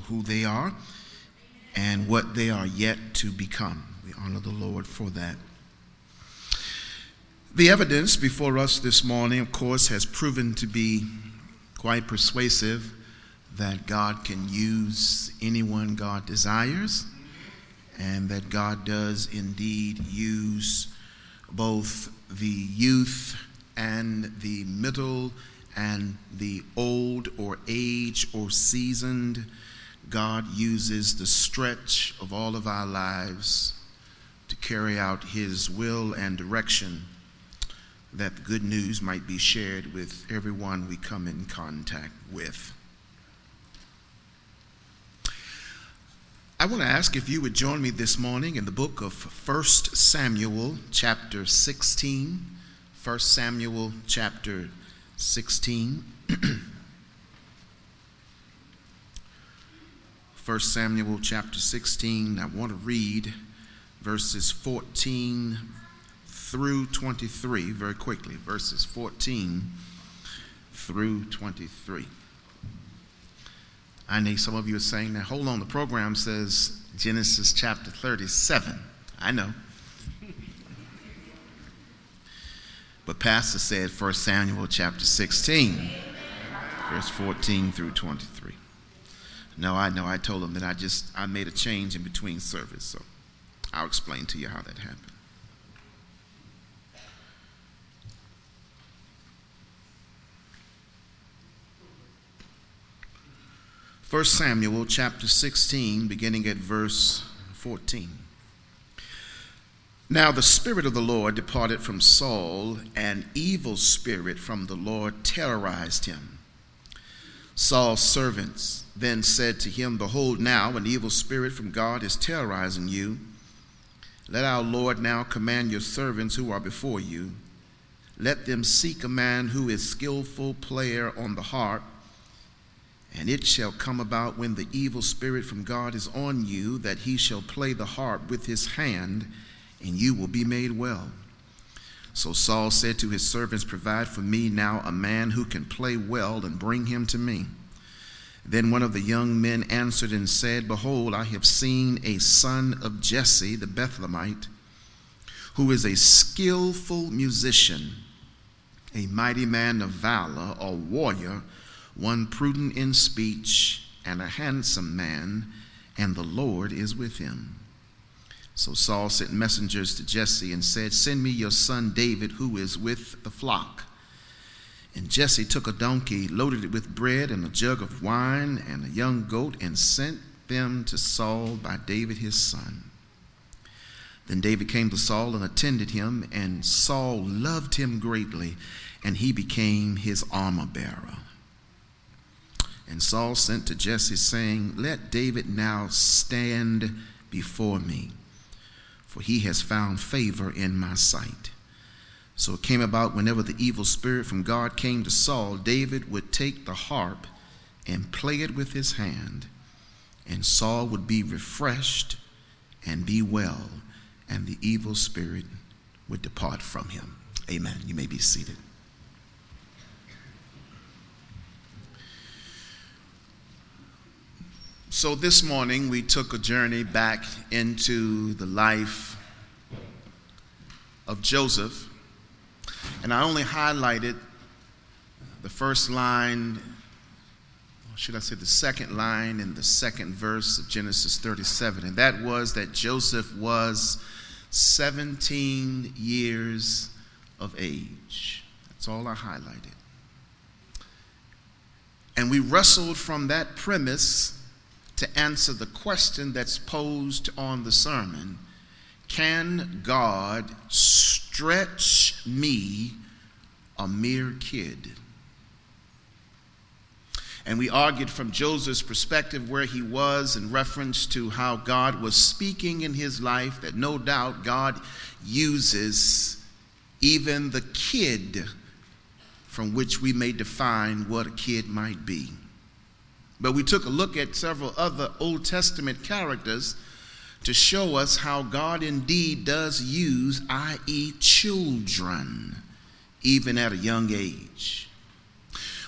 who they are and what they are yet to become. We honor the Lord for that. The evidence before us this morning, of course, has proven to be quite persuasive that God can use anyone God desires, and that God does indeed use both the youth and the middle and the old or age or seasoned. God uses the stretch of all of our lives to carry out His will and direction that the good news might be shared with everyone we come in contact with. I want to ask if you would join me this morning in the book of 1 Samuel, chapter 16. 1 Samuel, chapter 16. 1 Samuel, chapter 16. I want to read verses 14 through 23 very quickly. Verses 14 through 23. I know some of you are saying that, hold on, the program says Genesis chapter 37. I know. But Pastor said 1 Samuel chapter 16, verse 14 through 23. No, I know. I told him that I just I made a change in between service, so I'll explain to you how that happened. 1 Samuel chapter 16, beginning at verse 14. Now the Spirit of the Lord departed from Saul, and evil spirit from the Lord terrorized him. Saul's servants then said to him, Behold, now an evil spirit from God is terrorizing you. Let our Lord now command your servants who are before you. Let them seek a man who is skillful player on the harp and it shall come about when the evil spirit from God is on you that he shall play the harp with his hand, and you will be made well. So Saul said to his servants, Provide for me now a man who can play well, and bring him to me. Then one of the young men answered and said, Behold, I have seen a son of Jesse the Bethlehemite, who is a skillful musician, a mighty man of valor, a warrior one prudent in speech and a handsome man, and the Lord is with him. So Saul sent messengers to Jesse and said, Send me your son David, who is with the flock. And Jesse took a donkey, loaded it with bread and a jug of wine and a young goat, and sent them to Saul by David his son. Then David came to Saul and attended him, and Saul loved him greatly, and he became his armor bearer. And Saul sent to Jesse, saying, Let David now stand before me, for he has found favor in my sight. So it came about whenever the evil spirit from God came to Saul, David would take the harp and play it with his hand, and Saul would be refreshed and be well, and the evil spirit would depart from him. Amen. You may be seated. So this morning we took a journey back into the life of Joseph, and I only highlighted the first line, or should I say the second line in the second verse of Genesis 37, and that was that Joseph was 17 years of age. That's all I highlighted. And we wrestled from that premise to answer the question that's posed on the sermon Can God stretch me, a mere kid? And we argued from Joseph's perspective where he was in reference to how God was speaking in his life, that no doubt God uses even the kid from which we may define what a kid might be. But we took a look at several other Old Testament characters to show us how God indeed does use, i.e., children, even at a young age.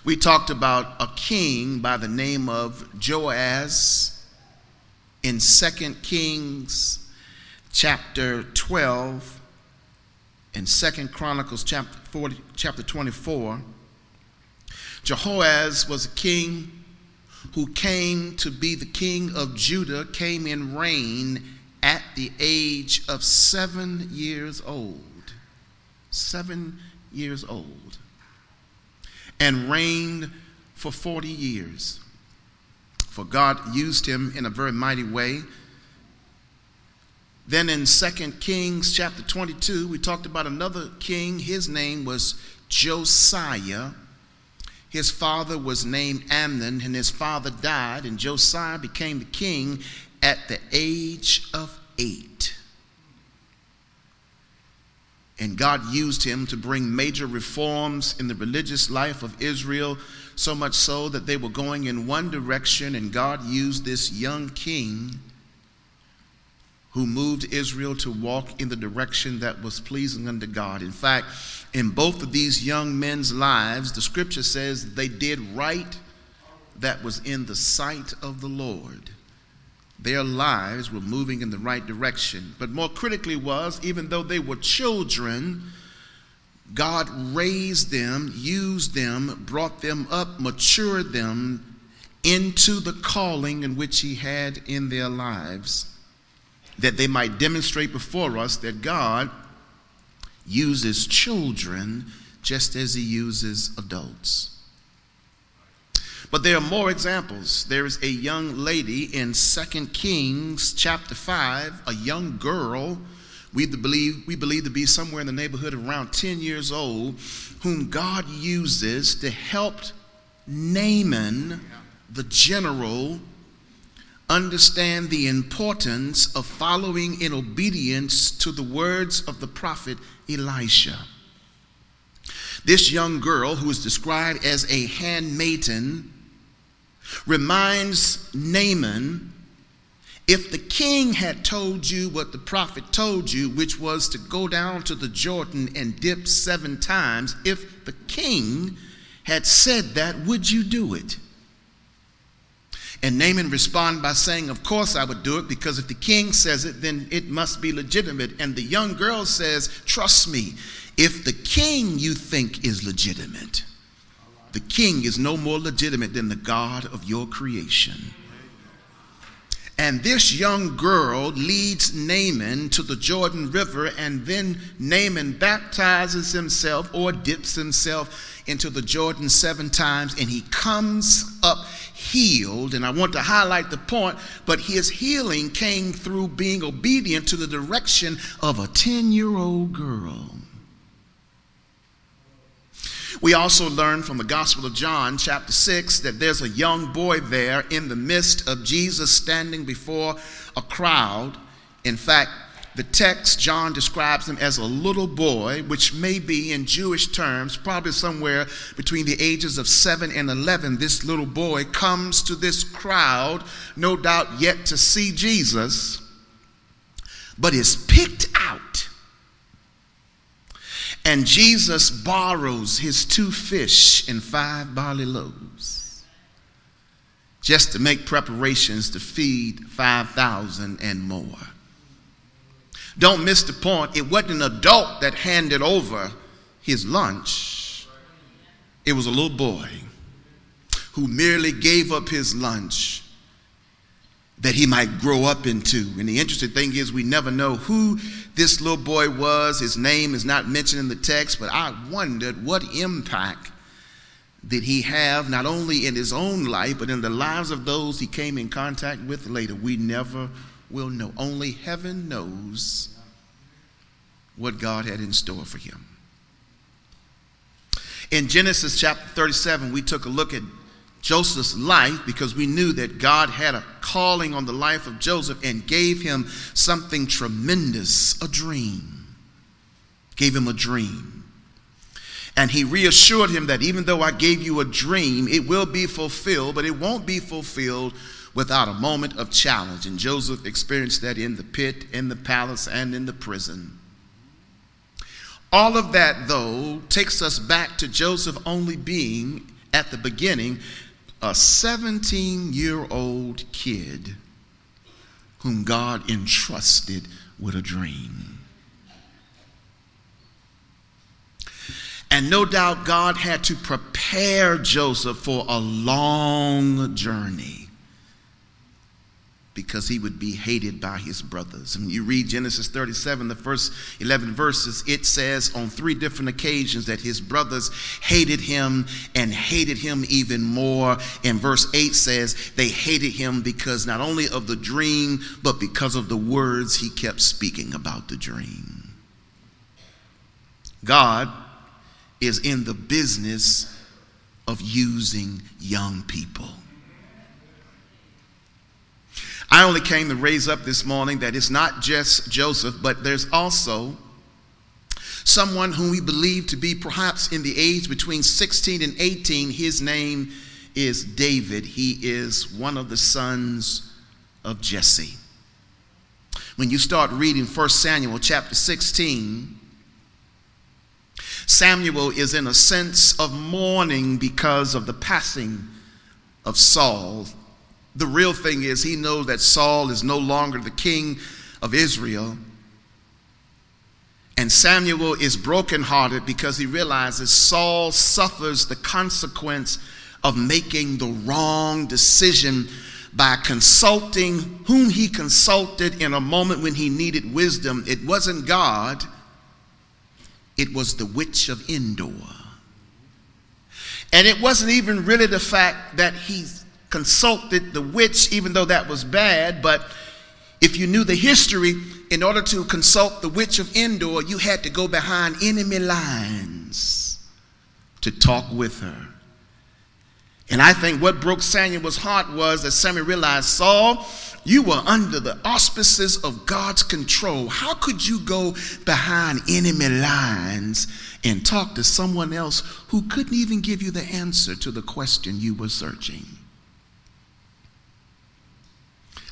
We talked about a king by the name of Joaz in 2 Kings chapter 12 and 2 Chronicles chapter 40, chapter 24. Jehoaz was a king who came to be the king of Judah, came in reign at the age of seven years old. Seven years old. And reigned for 40 years. For God used him in a very mighty way. Then in 2 Kings chapter 22, we talked about another king. His name was Josiah. His father was named Amnon, and his father died, and Josiah became the king at the age of eight. And God used him to bring major reforms in the religious life of Israel, so much so that they were going in one direction, and God used this young king who moved Israel to walk in the direction that was pleasing unto God. In fact, in both of these young men's lives, the scripture says they did right that was in the sight of the Lord. Their lives were moving in the right direction. But more critically, was even though they were children, God raised them, used them, brought them up, matured them into the calling in which He had in their lives, that they might demonstrate before us that God uses children just as he uses adults. But there are more examples. There is a young lady in 2 Kings chapter 5, a young girl we believe, we believe to be somewhere in the neighborhood of around 10 years old, whom God uses to help Naaman, the general, understand the importance of following in obedience to the words of the prophet Elisha. This young girl, who is described as a handmaiden, reminds Naaman if the king had told you what the prophet told you, which was to go down to the Jordan and dip seven times, if the king had said that, would you do it? And Naaman responded by saying, Of course I would do it, because if the king says it, then it must be legitimate. And the young girl says, Trust me, if the king you think is legitimate, the king is no more legitimate than the God of your creation. And this young girl leads Naaman to the Jordan River, and then Naaman baptizes himself or dips himself into the Jordan seven times, and he comes up healed. And I want to highlight the point, but his healing came through being obedient to the direction of a 10 year old girl. We also learn from the Gospel of John, chapter 6, that there's a young boy there in the midst of Jesus standing before a crowd. In fact, the text, John describes him as a little boy, which may be in Jewish terms, probably somewhere between the ages of 7 and 11. This little boy comes to this crowd, no doubt yet to see Jesus, but is picked out. And Jesus borrows his two fish and five barley loaves just to make preparations to feed 5,000 and more. Don't miss the point. It wasn't an adult that handed over his lunch, it was a little boy who merely gave up his lunch that he might grow up into. And the interesting thing is, we never know who this little boy was. His name is not mentioned in the text, but I wondered what impact did he have not only in his own life, but in the lives of those he came in contact with later. We never will know. Only heaven knows what God had in store for him. In Genesis chapter 37, we took a look at Joseph's life because we knew that God had a calling on the life of Joseph and gave him something tremendous a dream. Gave him a dream. And he reassured him that even though I gave you a dream, it will be fulfilled, but it won't be fulfilled without a moment of challenge. And Joseph experienced that in the pit, in the palace, and in the prison. All of that, though, takes us back to Joseph only being at the beginning a 17 year old kid whom God entrusted with a dream. And no doubt God had to prepare Joseph for a long journey because he would be hated by his brothers. And you read Genesis 37, the first 11 verses, it says on three different occasions that his brothers hated him and hated him even more. And verse 8 says they hated him because not only of the dream, but because of the words he kept speaking about the dream. God is in the business of using young people. I only came to raise up this morning that it's not just Joseph, but there's also someone whom we believe to be perhaps in the age between 16 and 18. His name is David. He is one of the sons of Jesse. When you start reading 1 Samuel chapter 16, Samuel is in a sense of mourning because of the passing of Saul, the real thing is, he knows that Saul is no longer the king of Israel. And Samuel is brokenhearted because he realizes Saul suffers the consequence of making the wrong decision by consulting whom he consulted in a moment when he needed wisdom. It wasn't God, it was the witch of Endor. And it wasn't even really the fact that he consulted the witch, even though that was bad. But if you knew the history, in order to consult the witch of Endor, you had to go behind enemy lines to talk with her. And I think what broke Samuel's heart was that Samuel realized, Saul, you were under the auspices of God's control. How could you go behind enemy lines and talk to someone else who couldn't even give you the answer to the question you were searching?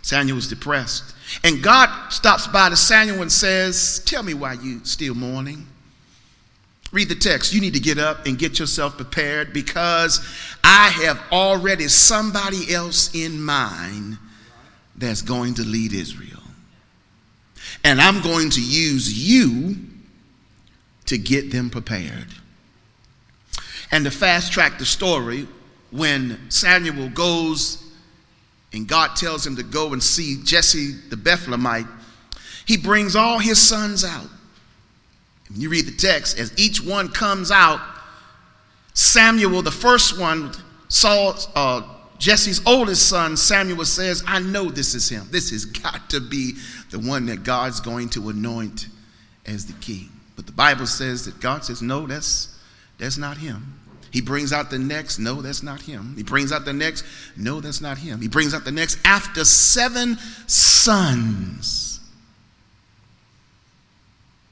Samuel was depressed. And God stops by to Samuel and says, Tell me why you still mourning. Read the text. You need to get up and get yourself prepared because I have already somebody else in mind that's going to lead Israel. And I'm going to use you to get them prepared. And to fast track the story, when Samuel goes and God tells him to go and see Jesse the Bethlehemite, he brings all his sons out. And you read the text, as each one comes out, Samuel, the first one, Saul, uh, Jesse's oldest son, Samuel says, I know this is him. This has got to be the one that God's going to anoint as the king. But the Bible says that God says, No, that's, that's not him. He brings out the next. No, that's not him. He brings out the next. No, that's not him. He brings out the next after seven sons.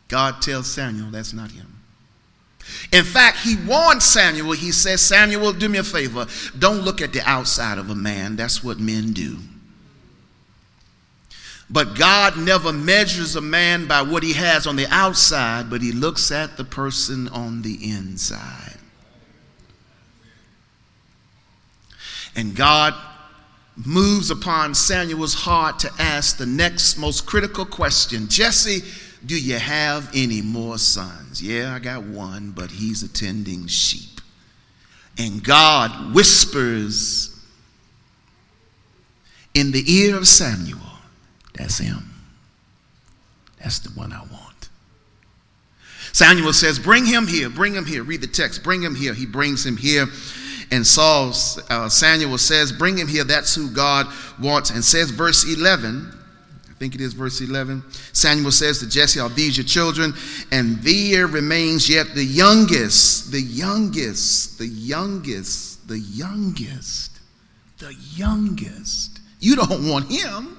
God tells Samuel that's not him. In fact, he warned Samuel. He says, Samuel, do me a favor. Don't look at the outside of a man. That's what men do. But God never measures a man by what he has on the outside, but he looks at the person on the inside. And God moves upon Samuel's heart to ask the next most critical question Jesse, do you have any more sons? Yeah, I got one, but he's attending sheep. And God whispers in the ear of Samuel, That's him. That's the one I want. Samuel says, Bring him here, bring him here. Read the text, bring him here. He brings him here. And Saul, uh, Samuel says, Bring him here. That's who God wants. And says, verse 11, I think it is verse 11. Samuel says to Jesse, Are these your children? And there remains yet the youngest, the youngest, the youngest, the youngest, the youngest. You don't want him.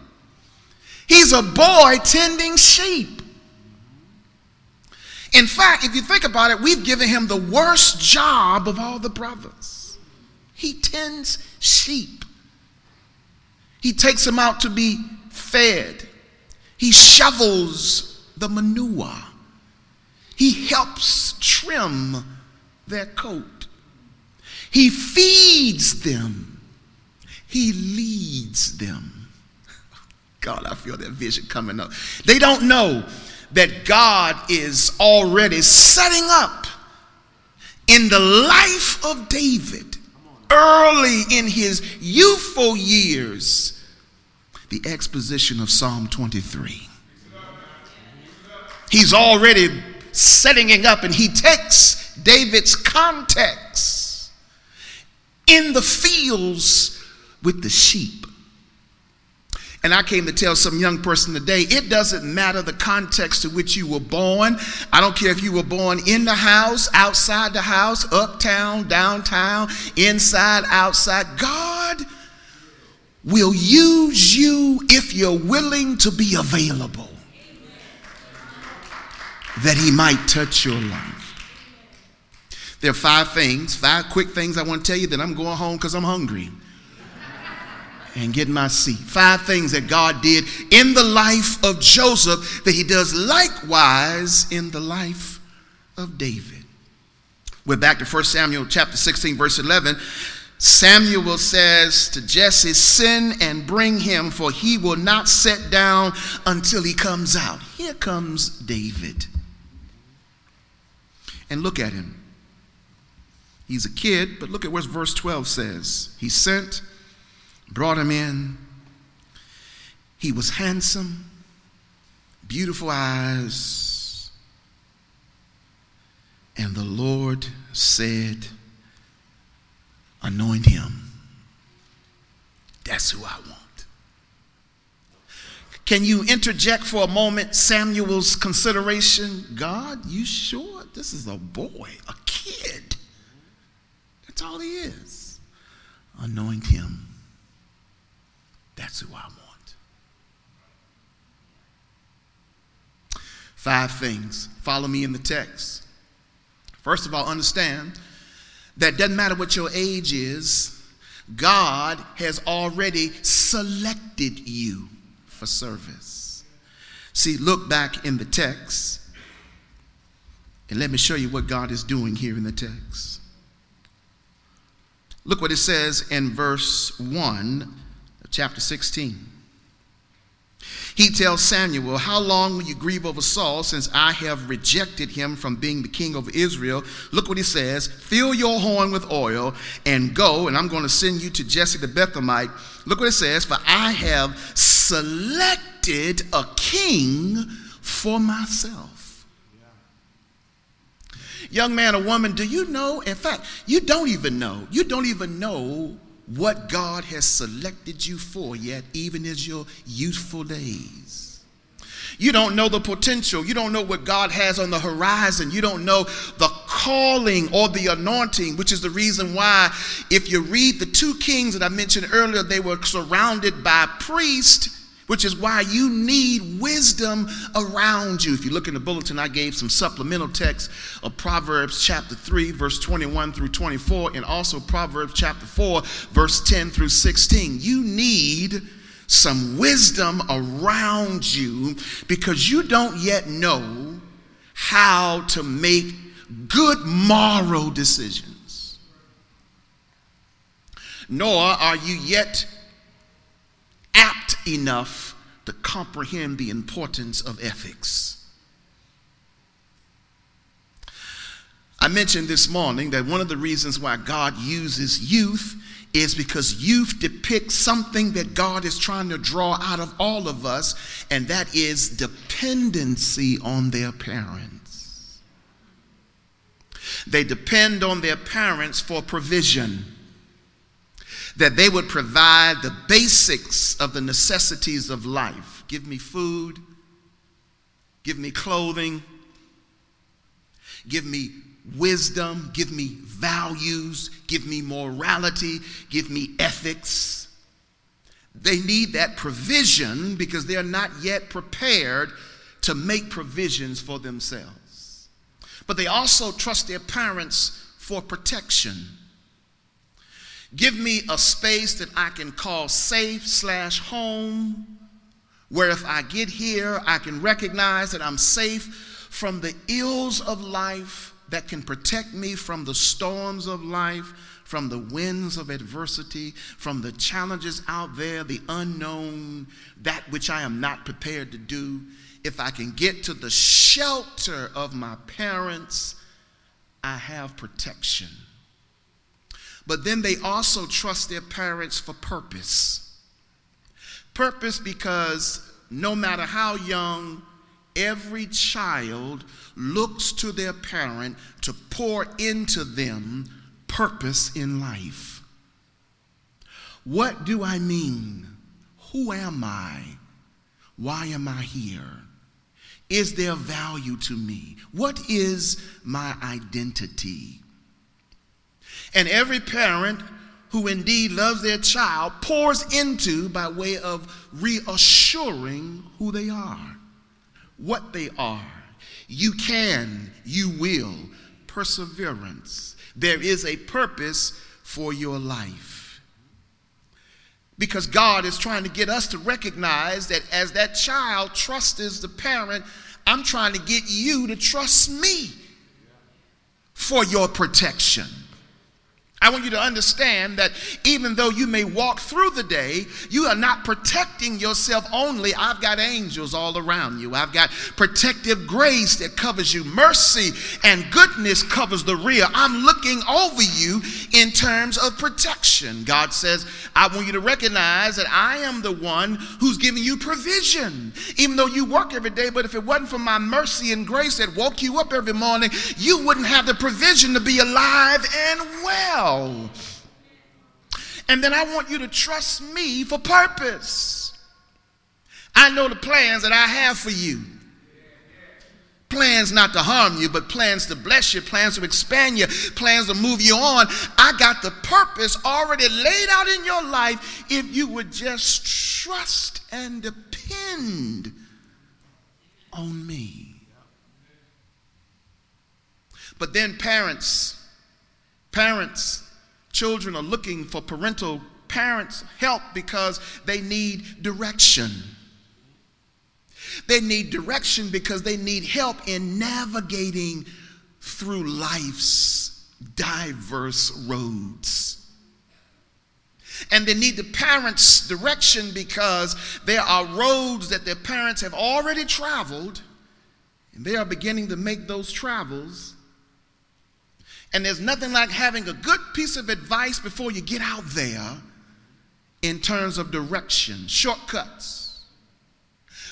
He's a boy tending sheep. In fact, if you think about it, we've given him the worst job of all the brothers. He tends sheep. He takes them out to be fed. He shovels the manure. He helps trim their coat. He feeds them, He leads them. God, I feel that vision coming up. They don't know that God is already setting up in the life of David early in his youthful years the exposition of Psalm 23. He's already setting it up and he takes David's context in the fields with the sheep. And I came to tell some young person today it doesn't matter the context to which you were born. I don't care if you were born in the house, outside the house, uptown, downtown, inside, outside. God will use you if you're willing to be available that He might touch your life. There are five things, five quick things I want to tell you that I'm going home because I'm hungry and get my seat. Five things that God did in the life of Joseph that he does likewise in the life of David. We're back to 1 Samuel chapter 16, verse 11. Samuel says to Jesse, Send and bring him, for he will not sit down until he comes out. Here comes David. And look at him. He's a kid, but look at what verse 12 says. He sent brought him in. He was handsome, beautiful eyes. And the Lord said, Anoint him. That's who I want. Can you interject for a moment Samuel's consideration? God, you sure? This is a boy, a kid. That's all he is. Anoint him. That's who I want. Five things. Follow me in the text. First of all, understand that doesn't matter what your age is, God has already selected you for service. See, look back in the text and let me show you what God is doing here in the text. Look what it says in verse 1 chapter 16. He tells Samuel, How long will you grieve over Saul since I have rejected him from being the king of Israel? Look what he says Fill your horn with oil and go, and I'm going to send you to Jesse the Bethlehemite. Look what it says For I have selected a king for myself. Young man or woman, do you know? In fact, you don't even know. You don't even know what God has selected you for yet, even as your youthful days. You don't know the potential. You don't know what God has on the horizon. You don't know the calling or the anointing, which is the reason why, if you read the two kings that I mentioned earlier, they were surrounded by priests which is why you need wisdom around you. If you look in the bulletin, I gave some supplemental text of Proverbs chapter 3, verse 21 through 24, and also Proverbs chapter 4, verse 10 through 16. You need some wisdom around you because you don't yet know how to make good moral decisions. Nor are you yet apt enough to comprehend the importance of ethics. I mentioned this morning that one of the reasons why God uses youth is because youth depicts something that God is trying to draw out of all of us, and that is dependency on their parents. They depend on their parents for provision that they would provide the basics of the necessities of life. Give me food, give me clothing, give me wisdom, give me values, give me morality, give me ethics. They need that provision because they're not yet prepared to make provisions for themselves. But they also trust their parents for protection Give me a space that I can call safe slash home, where if I get here, I can recognize that I'm safe from the ills of life that can protect me from the storms of life, from the winds of adversity, from the challenges out there, the unknown, that which I am not prepared to do, if I can get to the shelter of my parents, I have protection. But then they also trust their parents for purpose. Purpose because no matter how young, every child looks to their parent to pour into them purpose in life. What do I mean? Who am I? Why am I here? Is there value to me? What is my identity? And every parent who indeed loves their child pours into by way of reassuring who they are, what they are. You can, you will, perseverance. There is a purpose for your life. Because God is trying to get us to recognize that as that child trusts the parent, I'm trying to get you to trust me for your protection. I want you to understand that even though you may walk through the day, you are not protecting yourself only. I've got angels all around you. I've got protective grace that covers you. Mercy and goodness covers the rear. I'm looking over you in terms of protection. God says, I want you to recognize that I am the one who's giving you provision. Even though you work every day, but if it wasn't for my mercy and grace that woke you up every morning, you wouldn't have the provision to be alive and well. And then I want you to trust me for purpose. I know the plans that I have for you. Plans not to harm you, but plans to bless you, plans to expand you, plans to move you on. I got the purpose already laid out in your life if you would just trust and depend on me. But then parents, parents Children are looking for parental parents' help because they need direction. They need direction because they need help in navigating through life's diverse roads. And they need the parents' direction because there are roads that their parents have already traveled, and they are beginning to make those travels and there's nothing like having a good piece of advice before you get out there in terms of direction, shortcuts.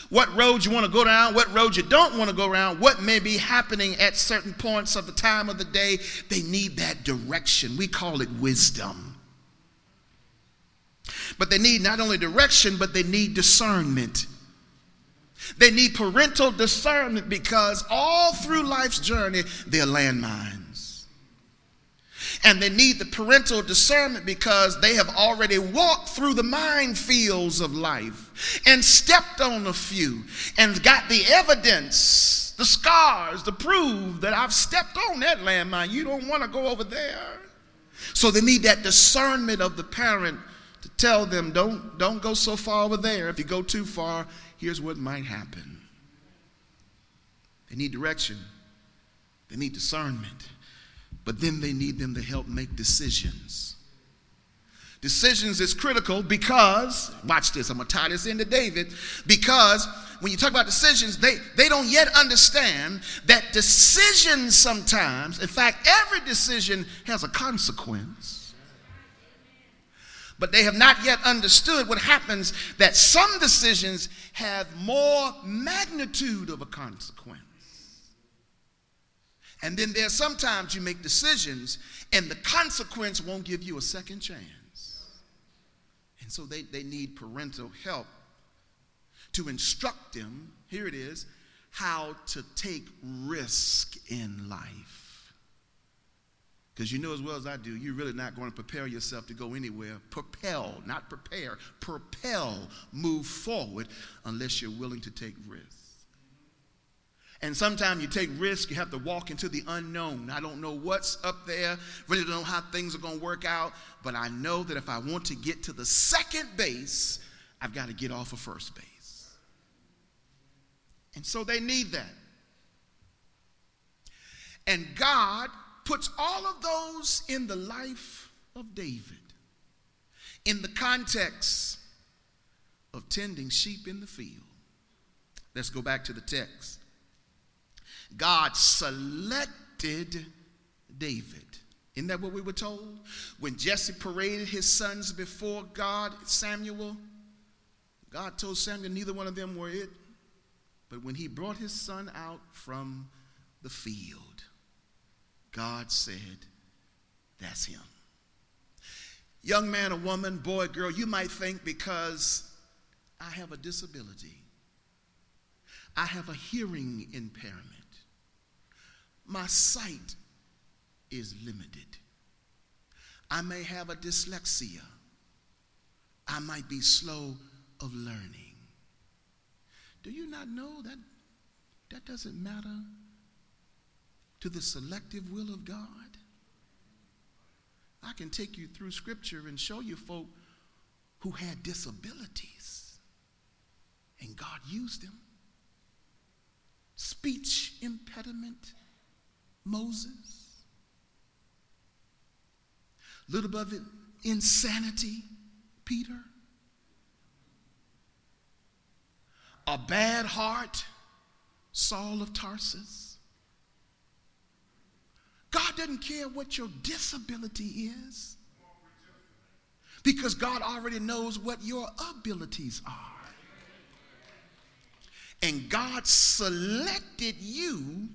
What road you want to go down, what road you don't want to go around, what may be happening at certain points of the time of the day. They need that direction. We call it wisdom. But they need not only direction, but they need discernment. They need parental discernment because all through life's journey, they're landmines. And they need the parental discernment because they have already walked through the minefields of life and stepped on a few and got the evidence, the scars to prove that I've stepped on that landmine. You don't want to go over there. So they need that discernment of the parent to tell them, don't, don't go so far over there. If you go too far, here's what might happen. They need direction, they need discernment but then they need them to help make decisions. Decisions is critical because, watch this, I'm gonna tie this into David, because when you talk about decisions, they, they don't yet understand that decisions sometimes, in fact, every decision has a consequence. But they have not yet understood what happens that some decisions have more magnitude of a consequence. And then there's sometimes you make decisions and the consequence won't give you a second chance. And so they, they need parental help to instruct them, here it is, how to take risk in life. Because you know as well as I do, you're really not going to prepare yourself to go anywhere. Propel, not prepare, propel, move forward unless you're willing to take risks. And sometimes you take risks, you have to walk into the unknown. I don't know what's up there, really don't know how things are going to work out, but I know that if I want to get to the second base, I've got to get off of first base. And so they need that. And God puts all of those in the life of David in the context of tending sheep in the field. Let's go back to the text. God selected David. Isn't that what we were told? When Jesse paraded his sons before God, Samuel, God told Samuel neither one of them were it. But when he brought his son out from the field, God said, That's him. Young man or woman, boy, girl, you might think because I have a disability, I have a hearing impairment, my sight is limited, I may have a dyslexia, I might be slow of learning. Do you not know that that doesn't matter to the selective will of God? I can take you through scripture and show you folk who had disabilities and God used them. Speech impediment, Moses. A Little bit of insanity, Peter. A bad heart, Saul of Tarsus. God doesn't care what your disability is because God already knows what your abilities are. And God selected you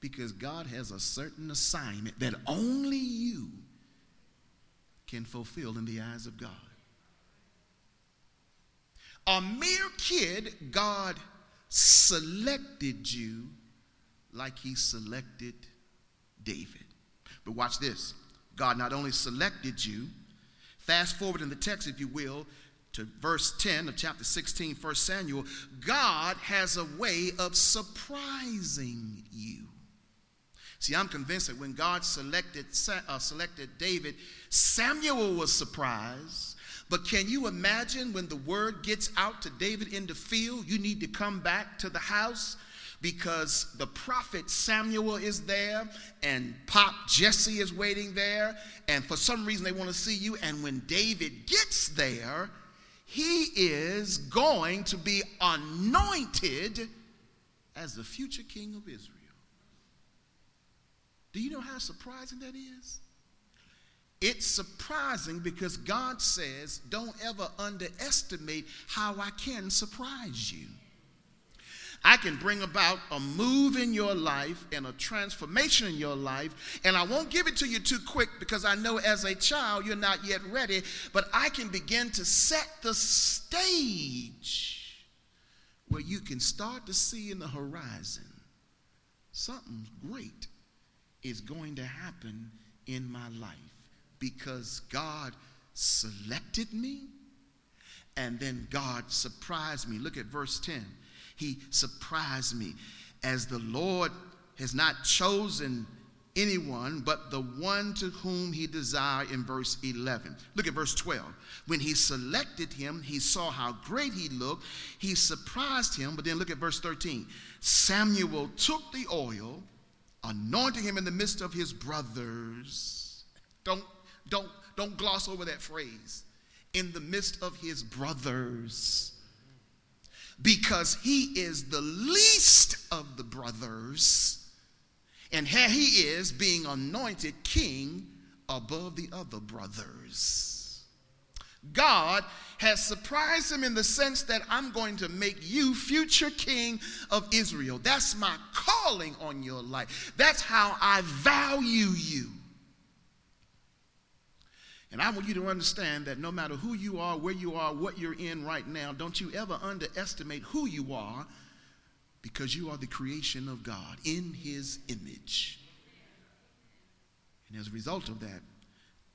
because God has a certain assignment that only you can fulfill in the eyes of God. A mere kid, God selected you like he selected David. But watch this God not only selected you, fast forward in the text, if you will, to verse 10 of chapter 16, 1 Samuel, God has a way of surprising you. See, I'm convinced that when God selected, uh, selected David, Samuel was surprised. But can you imagine when the word gets out to David in the field, you need to come back to the house? because the prophet Samuel is there and Pop Jesse is waiting there, and for some reason they want to see you. And when David gets there, he is going to be anointed as the future king of Israel. Do you know how surprising that is? It's surprising because God says, don't ever underestimate how I can surprise you. I can bring about a move in your life and a transformation in your life. And I won't give it to you too quick because I know as a child you're not yet ready, but I can begin to set the stage where you can start to see in the horizon something great is going to happen in my life because God selected me and then God surprised me. Look at verse 10 he surprised me. As the Lord has not chosen anyone but the one to whom he desired in verse 11. Look at verse 12. When he selected him, he saw how great he looked. He surprised him, but then look at verse 13. Samuel took the oil, anointing him in the midst of his brothers. Don't don't don't gloss over that phrase. In the midst of his brothers because he is the least of the brothers. And here he is being anointed king above the other brothers. God has surprised him in the sense that I'm going to make you future king of Israel. That's my calling on your life. That's how I value you. And I want you to understand that no matter who you are, where you are, what you're in right now, don't you ever underestimate who you are because you are the creation of God in His image. And as a result of that,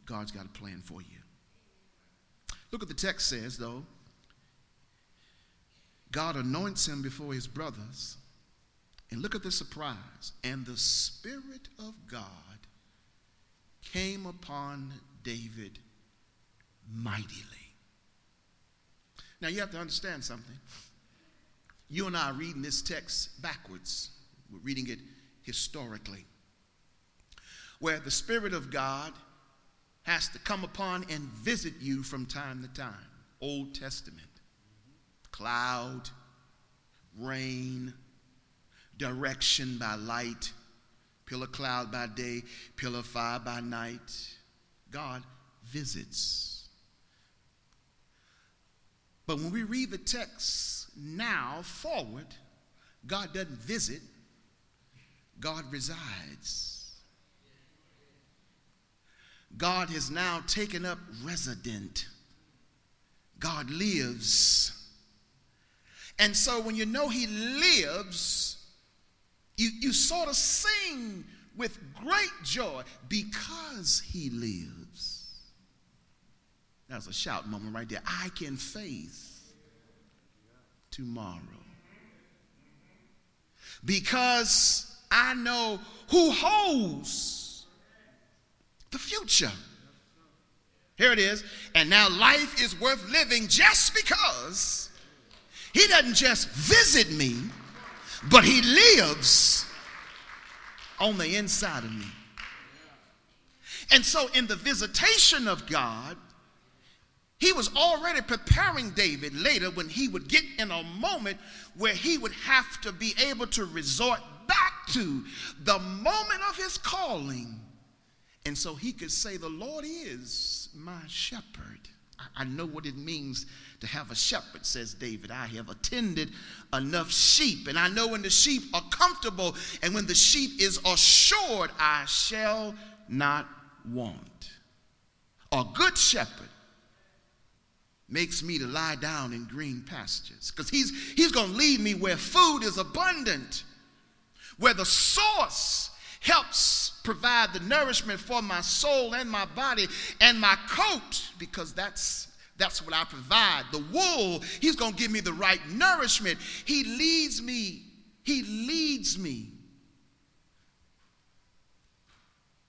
God's got a plan for you. Look what the text says, though. God anoints him before his brothers. And look at the surprise. And the Spirit of God came upon David mightily. Now you have to understand something. You and I are reading this text backwards, we're reading it historically, where the Spirit of God has to come upon and visit you from time to time. Old Testament. Cloud, rain, direction by light, pillar cloud by day, pillar fire by night. God visits. But when we read the text now forward, God doesn't visit, God resides. God has now taken up resident. God lives. And so when you know He lives, you, you sort of sing with great joy because He lives. That's a shout moment right there. I can face tomorrow because I know who holds the future. Here it is. And now life is worth living just because he doesn't just visit me, but he lives on the inside of me. And so, in the visitation of God, he was already preparing David later when he would get in a moment where he would have to be able to resort back to the moment of his calling. And so he could say, The Lord is my shepherd. I know what it means to have a shepherd, says David. I have attended enough sheep, and I know when the sheep are comfortable and when the sheep is assured, I shall not want. A good shepherd makes me to lie down in green pastures because he's, he's going to lead me where food is abundant, where the source helps provide the nourishment for my soul and my body and my coat because that's that's what I provide. The wool, he's going to give me the right nourishment. He leads me. He leads me.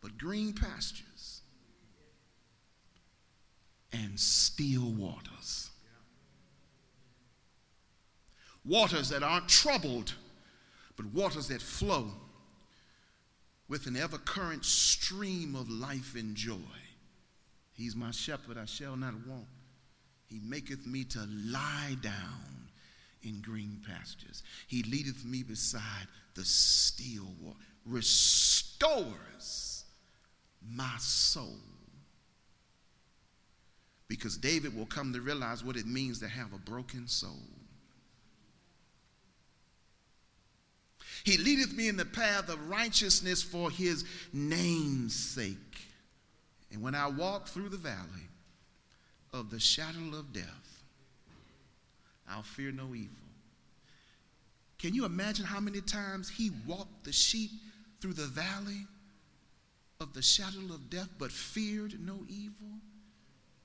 But green pastures and still waters. Waters that aren't troubled, but waters that flow with an ever current stream of life and joy. He's my shepherd, I shall not want. He maketh me to lie down in green pastures. He leadeth me beside the still water, restores my soul because David will come to realize what it means to have a broken soul. He leadeth me in the path of righteousness for his name's sake. And when I walk through the valley of the shadow of death, I'll fear no evil. Can you imagine how many times he walked the sheep through the valley of the shadow of death but feared no evil?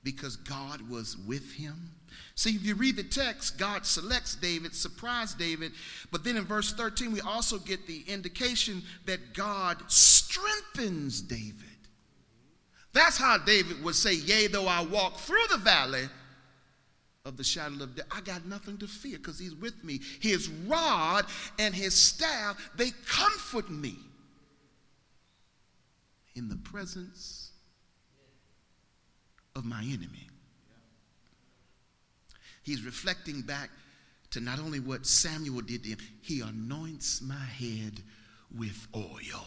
Because God was with him. See, if you read the text, God selects David, surprised David, but then in verse 13, we also get the indication that God strengthens David. That's how David would say, Yea, though I walk through the valley of the shadow of death, I got nothing to fear because he's with me. His rod and his staff, they comfort me in the presence of my enemy. He's reflecting back to not only what Samuel did to him, he anoints my head with oil.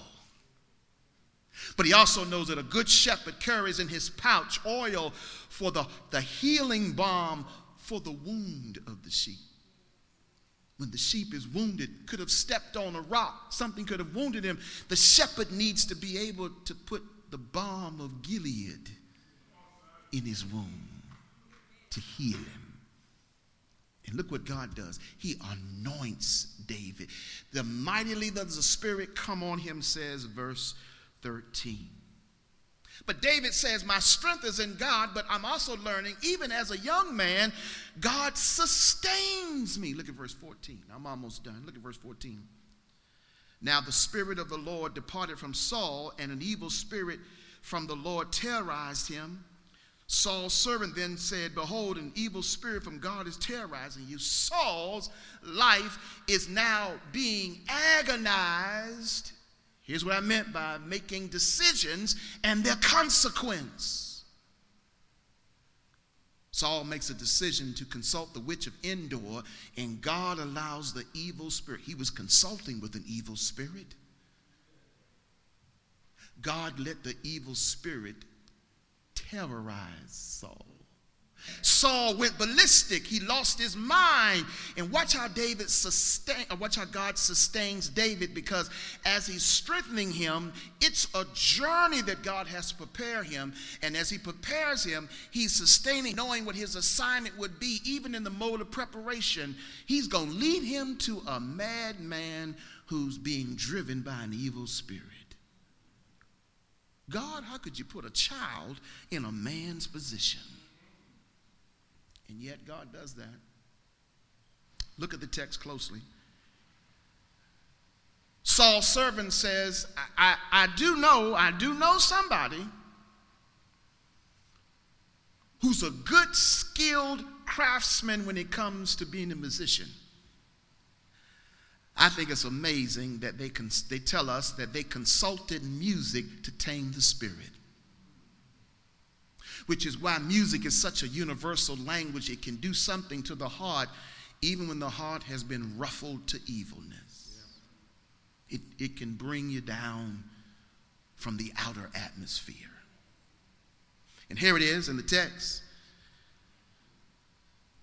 But he also knows that a good shepherd carries in his pouch oil for the, the healing balm for the wound of the sheep. When the sheep is wounded, could have stepped on a rock, something could have wounded him. The shepherd needs to be able to put the balm of Gilead in his womb to heal him. And look what God does. He anoints David. The mightily does the Spirit come on him, says verse 13. But David says, My strength is in God, but I'm also learning, even as a young man, God sustains me. Look at verse 14. I'm almost done. Look at verse 14. Now the Spirit of the Lord departed from Saul, and an evil spirit from the Lord terrorized him. Saul's servant then said, Behold, an evil spirit from God is terrorizing you. Saul's life is now being agonized. Here's what I meant by making decisions and their consequence. Saul makes a decision to consult the witch of Endor, and God allows the evil spirit. He was consulting with an evil spirit. God let the evil spirit terrorize Saul. Saul went ballistic. He lost his mind. And watch how David sustain, or watch how God sustains David because as he's strengthening him, it's a journey that God has to prepare him. And as he prepares him, he's sustaining, knowing what his assignment would be, even in the mode of preparation. He's going to lead him to a madman who's being driven by an evil spirit. God, how could you put a child in a man's position? And yet God does that. Look at the text closely. Saul's servant says, I, I, I do know, I do know somebody who's a good, skilled craftsman when it comes to being a musician. I think it's amazing that they, cons- they tell us that they consulted music to tame the spirit which is why music is such a universal language. It can do something to the heart, even when the heart has been ruffled to evilness. It, it can bring you down from the outer atmosphere. And here it is in the text.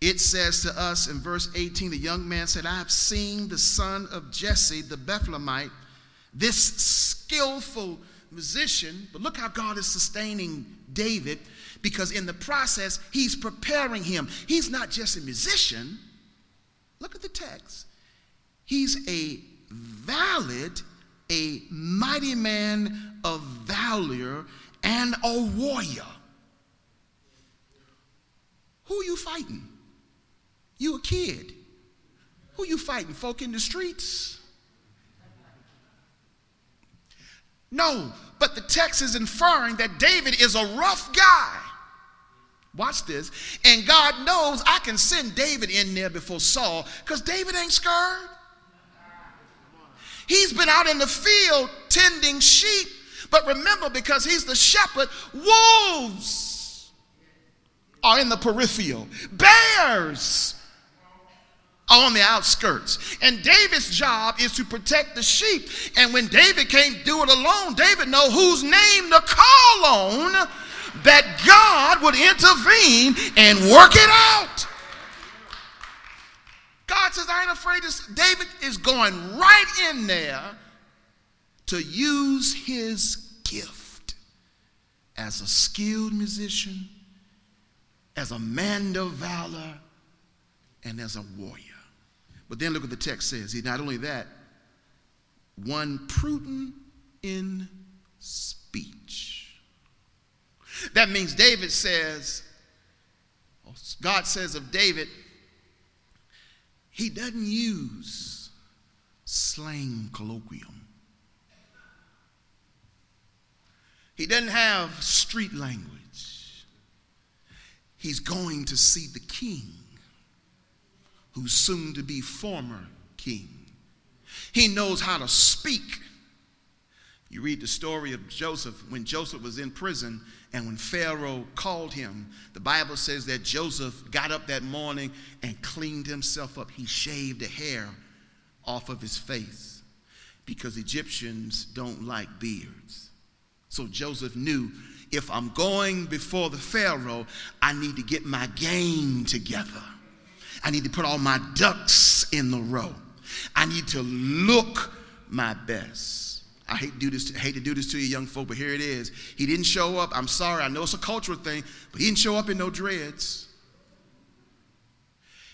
It says to us in verse 18 the young man said, I have seen the son of Jesse, the Bethlehemite, this skillful musician. But look how God is sustaining David because in the process, he's preparing him. He's not just a musician. Look at the text. He's a valid, a mighty man of valor, and a warrior. Who are you fighting? You a kid. Who you fighting? Folk in the streets? No, but the text is inferring that David is a rough guy. Watch this. And God knows I can send David in there before Saul because David ain't scared. He's been out in the field tending sheep. But remember, because he's the shepherd, wolves are in the peripheral, bears on the outskirts. And David's job is to protect the sheep. And when David can't do it alone, David know whose name to call on that God would intervene and work it out. God says, I ain't afraid. This. David is going right in there to use his gift as a skilled musician, as a man of valor, and as a warrior. But then look what the text says. He not only that, one prudent in speech. That means David says, God says of David, he doesn't use slang colloquium. He doesn't have street language. He's going to see the king, who's soon to be former king. He knows how to speak. You read the story of Joseph when Joseph was in prison and when Pharaoh called him, the Bible says that Joseph got up that morning and cleaned himself up. He shaved the hair off of his face because Egyptians don't like beards. So Joseph knew if I'm going before the Pharaoh, I need to get my game together. I need to put all my ducks in the row. I need to look my best. I hate to do this. hate to do this to you, young folk, but here it is. He didn't show up. I'm sorry. I know it's a cultural thing, but he didn't show up in no dreads.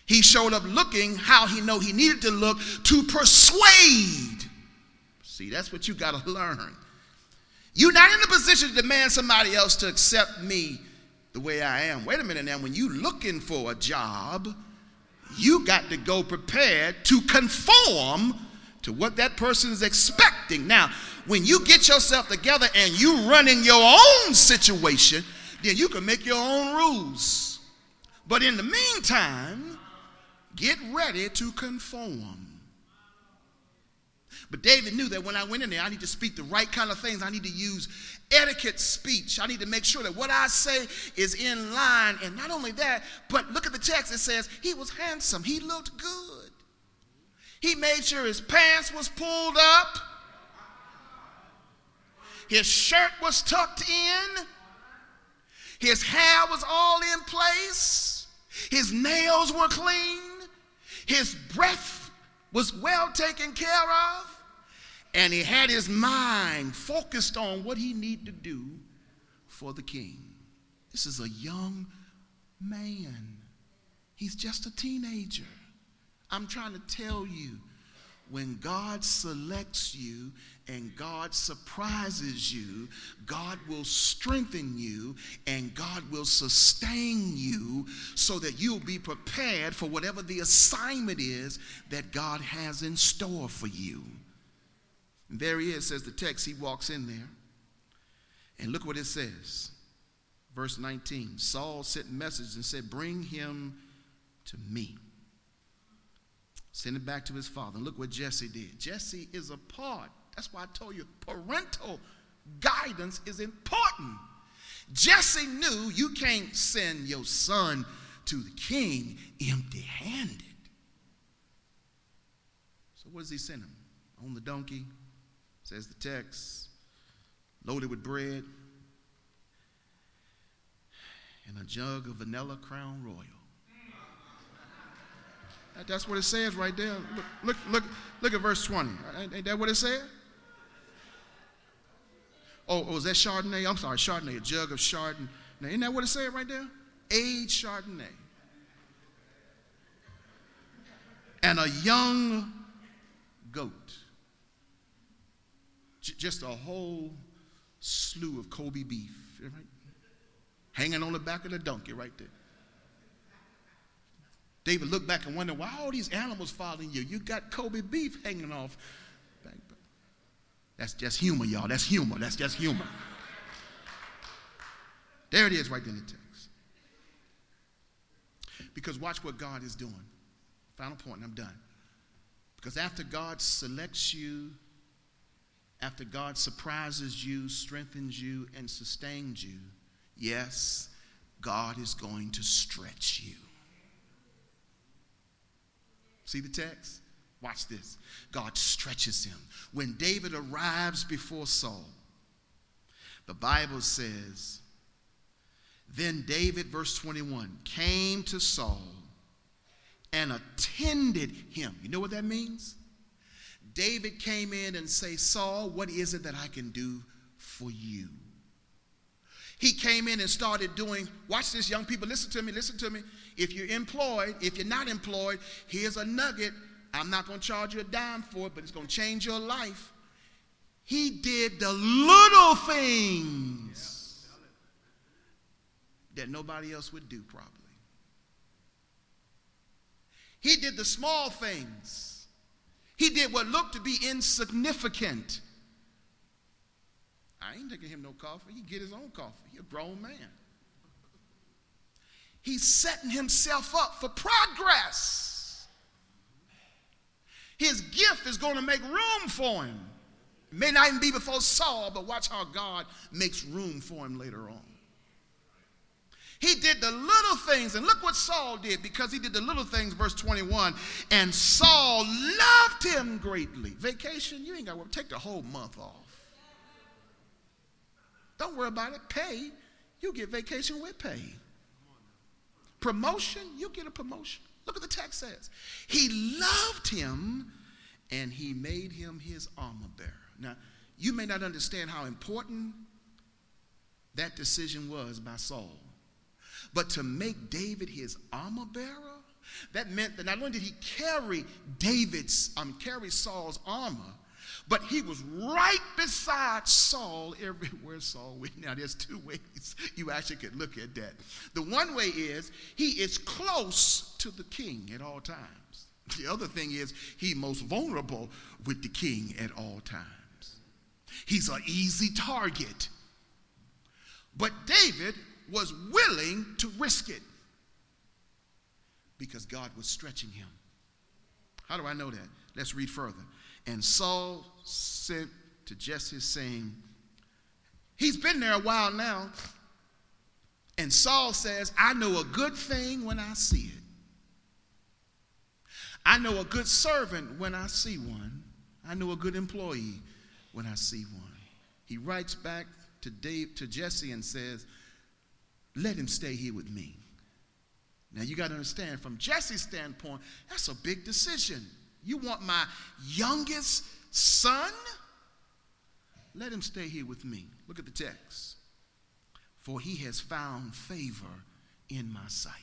He showed up looking how he know he needed to look to persuade. See, that's what you got to learn. You're not in a position to demand somebody else to accept me the way I am. Wait a minute now. When you looking for a job, you got to go prepared to conform to what that person is expecting. Now, when you get yourself together and you running your own situation, then you can make your own rules. But in the meantime, get ready to conform. But David knew that when I went in there, I need to speak the right kind of things. I need to use etiquette speech. I need to make sure that what I say is in line. And not only that, but look at the text. It says he was handsome. He looked good. He made sure his pants was pulled up. His shirt was tucked in. His hair was all in place. His nails were clean. His breath was well taken care of. And he had his mind focused on what he needed to do for the king. This is a young man. He's just a teenager. I'm trying to tell you when God selects you and God surprises you, God will strengthen you and God will sustain you so that you'll be prepared for whatever the assignment is that God has in store for you. And there he is, says the text. He walks in there. And look what it says. Verse 19 Saul sent message and said, Bring him to me. Send it back to his father. And look what Jesse did. Jesse is a part. That's why I told you parental guidance is important. Jesse knew you can't send your son to the king empty handed. So, what does he send him? On the donkey, says the text, loaded with bread and a jug of vanilla crown royal. That's what it says right there. Look, look, look, look at verse 20. Ain't that what it said? Oh, oh, that Chardonnay? I'm sorry, Chardonnay, a jug of Chardonnay. Isn't that what it said right there? Aged Chardonnay. And a young goat. J- just a whole slew of Kobe beef, right? Hanging on the back of the donkey right there. David looked back and wondered why all these animals following you. You got Kobe beef hanging off. That's just humor, y'all. That's humor. That's just humor. There it is right in the text. Because watch what God is doing. Final point, and I'm done. Because after God selects you, after God surprises you, strengthens you, and sustains you, yes, God is going to stretch you. See the text? Watch this. God stretches him. When David arrives before Saul, the Bible says, Then David, verse 21, came to Saul and attended him. You know what that means? David came in and say, Saul, what is it that I can do for you? He came in and started doing, watch this, young people, listen to me, listen to me. If you're employed, if you're not employed, here's a nugget. I'm not going to charge you a dime for it, but it's going to change your life. He did the little things that nobody else would do, probably. He did the small things. He did what looked to be insignificant I ain't taking him no coffee. He get his own coffee. He a grown man. He's setting himself up for progress. His gift is going to make room for him. It may not even be before Saul, but watch how God makes room for him later on. He did the little things, and look what Saul did because he did the little things, verse 21. And Saul loved him greatly. Vacation, you ain't got to take the whole month off. Don't worry about it. Pay, you get vacation with pay. Promotion, you get a promotion. Look what the text says. He loved him and he made him his armor bearer. Now, you may not understand how important that decision was by Saul. But to make David his armor bearer, that meant that not only did he carry David's, um, carry Saul's armor, but he was right beside Saul everywhere Saul went. Now, there's two ways you actually could look at that. The one way is he is close to the king at all times. The other thing is he's most vulnerable with the king at all times. He's an easy target. But David was willing to risk it because God was stretching him. How do I know that? Let's read further. And Saul sent to Jesse, saying, He's been there a while now. And Saul says, I know a good thing when I see it. I know a good servant when I see one. I know a good employee when I see one. He writes back to Dave to Jesse and says, Let him stay here with me. Now you got to understand, from Jesse's standpoint, that's a big decision. You want my youngest son? Let him stay here with me. Look at the text. For he has found favor in my sight.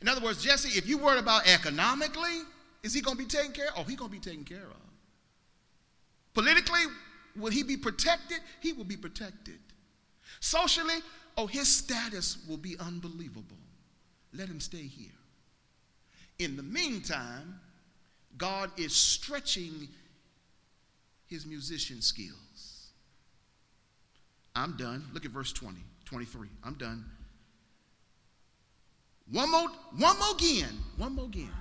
In other words, Jesse, if you worried about economically, is he going to be taken care of? Oh, he's going to be taken care of. Politically, will he be protected? He will be protected. Socially, oh, his status will be unbelievable. Let him stay here. In the meantime, God is stretching his musician skills. I'm done. Look at verse 20, 23. I'm done. One more, one more again, one more again.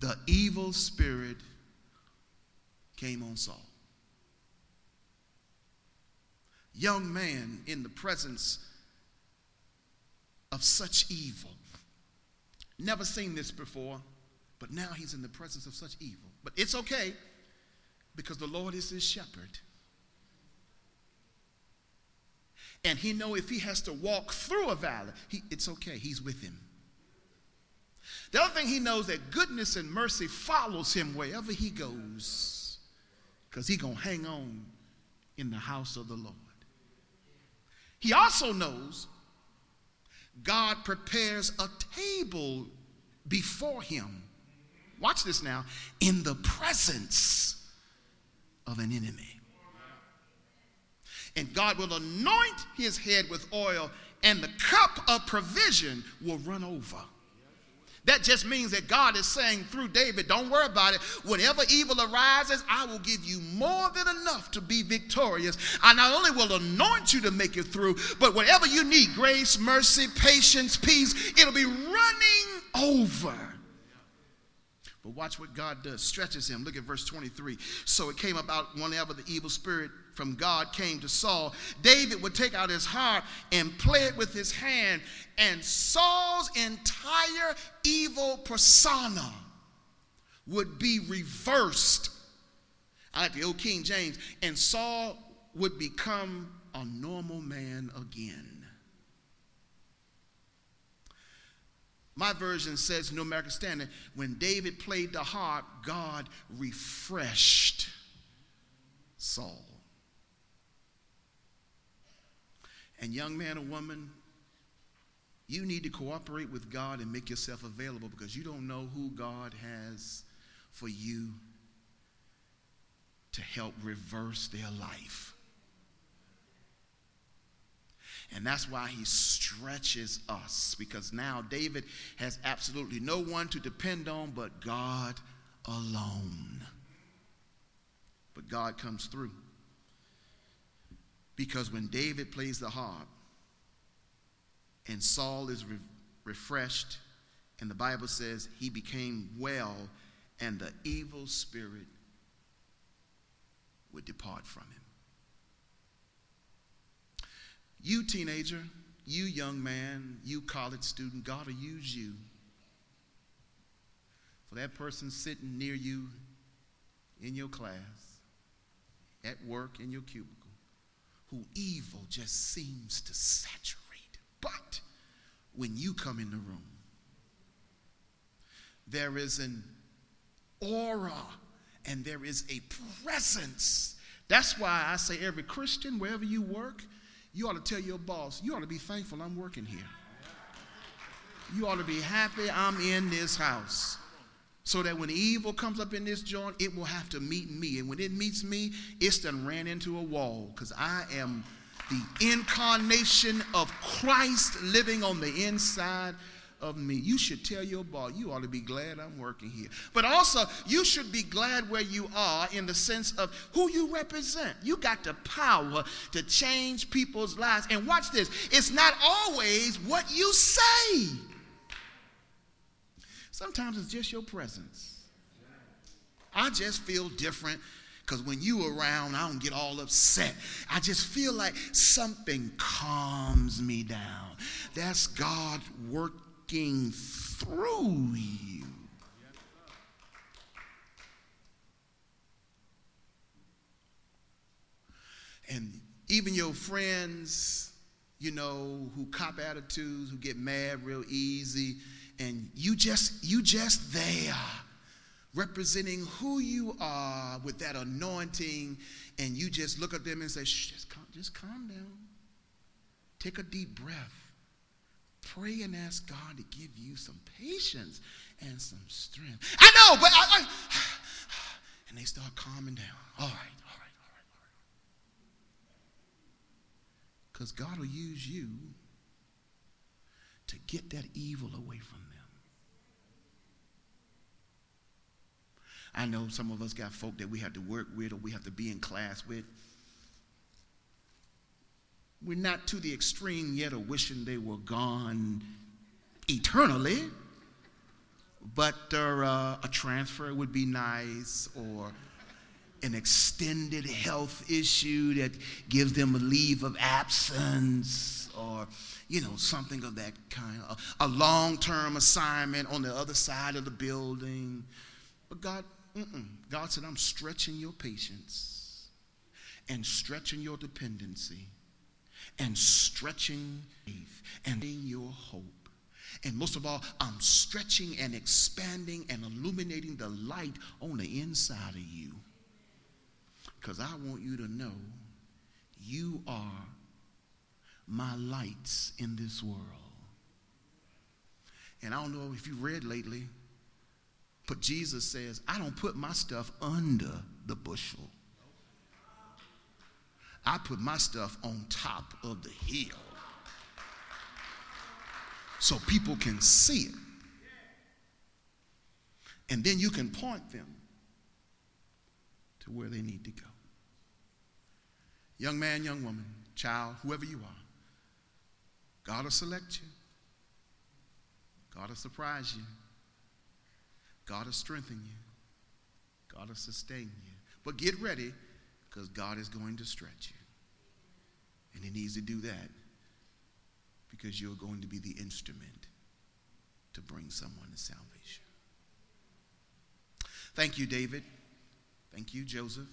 The evil spirit came on Saul. Young man in the presence of such evil. Never seen this before, but now he's in the presence of such evil. But it's okay because the Lord is his shepherd. And he know if he has to walk through a valley, he, it's okay. He's with him. The other thing he knows that goodness and mercy follows him wherever he goes because he going to hang on in the house of the Lord. He also knows God prepares a table before him. Watch this now in the presence of an enemy. And God will anoint his head with oil, and the cup of provision will run over. That just means that God is saying through David, don't worry about it. Whenever evil arises, I will give you more than enough to be victorious. I not only will anoint you to make it through, but whatever you need grace, mercy, patience, peace it'll be running over. But watch what God does. Stretches him. Look at verse 23. So it came about whenever the evil spirit from God came to Saul, David would take out his harp and play it with his hand, and Saul's entire evil persona would be reversed. I like the old King James, and Saul would become a normal man again. My version says, New American Standard, when David played the harp, God refreshed Saul. And young man or woman, you need to cooperate with God and make yourself available because you don't know who God has for you to help reverse their life. And that's why he stretches us, because now David has absolutely no one to depend on but God alone. But God comes through. Because when David plays the harp and Saul is re- refreshed, and the Bible says he became well, and the evil spirit would depart from him. You, teenager, you, young man, you, college student, God will use you. For that person sitting near you in your class, at work, in your cubicle, who evil just seems to saturate. But when you come in the room, there is an aura and there is a presence. That's why I say every Christian, wherever you work, you ought to tell your boss, you ought to be thankful I'm working here. You ought to be happy I'm in this house. So that when evil comes up in this joint, it will have to meet me. And when it meets me, it's done ran into a wall because I am the incarnation of Christ living on the inside of me. You should tell your boss, you ought to be glad I'm working here. But also, you should be glad where you are in the sense of who you represent. You got the power to change people's lives. And watch this it's not always what you say. Sometimes it's just your presence. I just feel different because when you around, I don't get all upset. I just feel like something calms me down. That's God working through you. And even your friends, you know, who cop attitudes, who get mad real easy, and you just you just there representing who you are with that anointing, and you just look at them and say, just calm, just calm down. Take a deep breath. Pray and ask God to give you some patience and some strength. I know, but I, I and they start calming down. All right, all right, all right, all right. Because God will use you to get that evil away from them. I know some of us got folk that we have to work with or we have to be in class with. We're not to the extreme yet of wishing they were gone eternally, but uh, a transfer would be nice or an extended health issue that gives them a leave of absence or you know something of that kind a, a long-term assignment on the other side of the building but god Mm-mm. God said, I'm stretching your patience and stretching your dependency and stretching faith and your hope. And most of all, I'm stretching and expanding and illuminating the light on the inside of you. Because I want you to know you are my lights in this world. And I don't know if you've read lately, but Jesus says, I don't put my stuff under the bushel. I put my stuff on top of the hill so people can see it. And then you can point them to where they need to go. Young man, young woman, child, whoever you are, God will select you, God will surprise you. God will strengthen you. God will sustain you. But get ready because God is going to stretch you. And He needs to do that because you're going to be the instrument to bring someone to salvation. Thank you, David. Thank you, Joseph.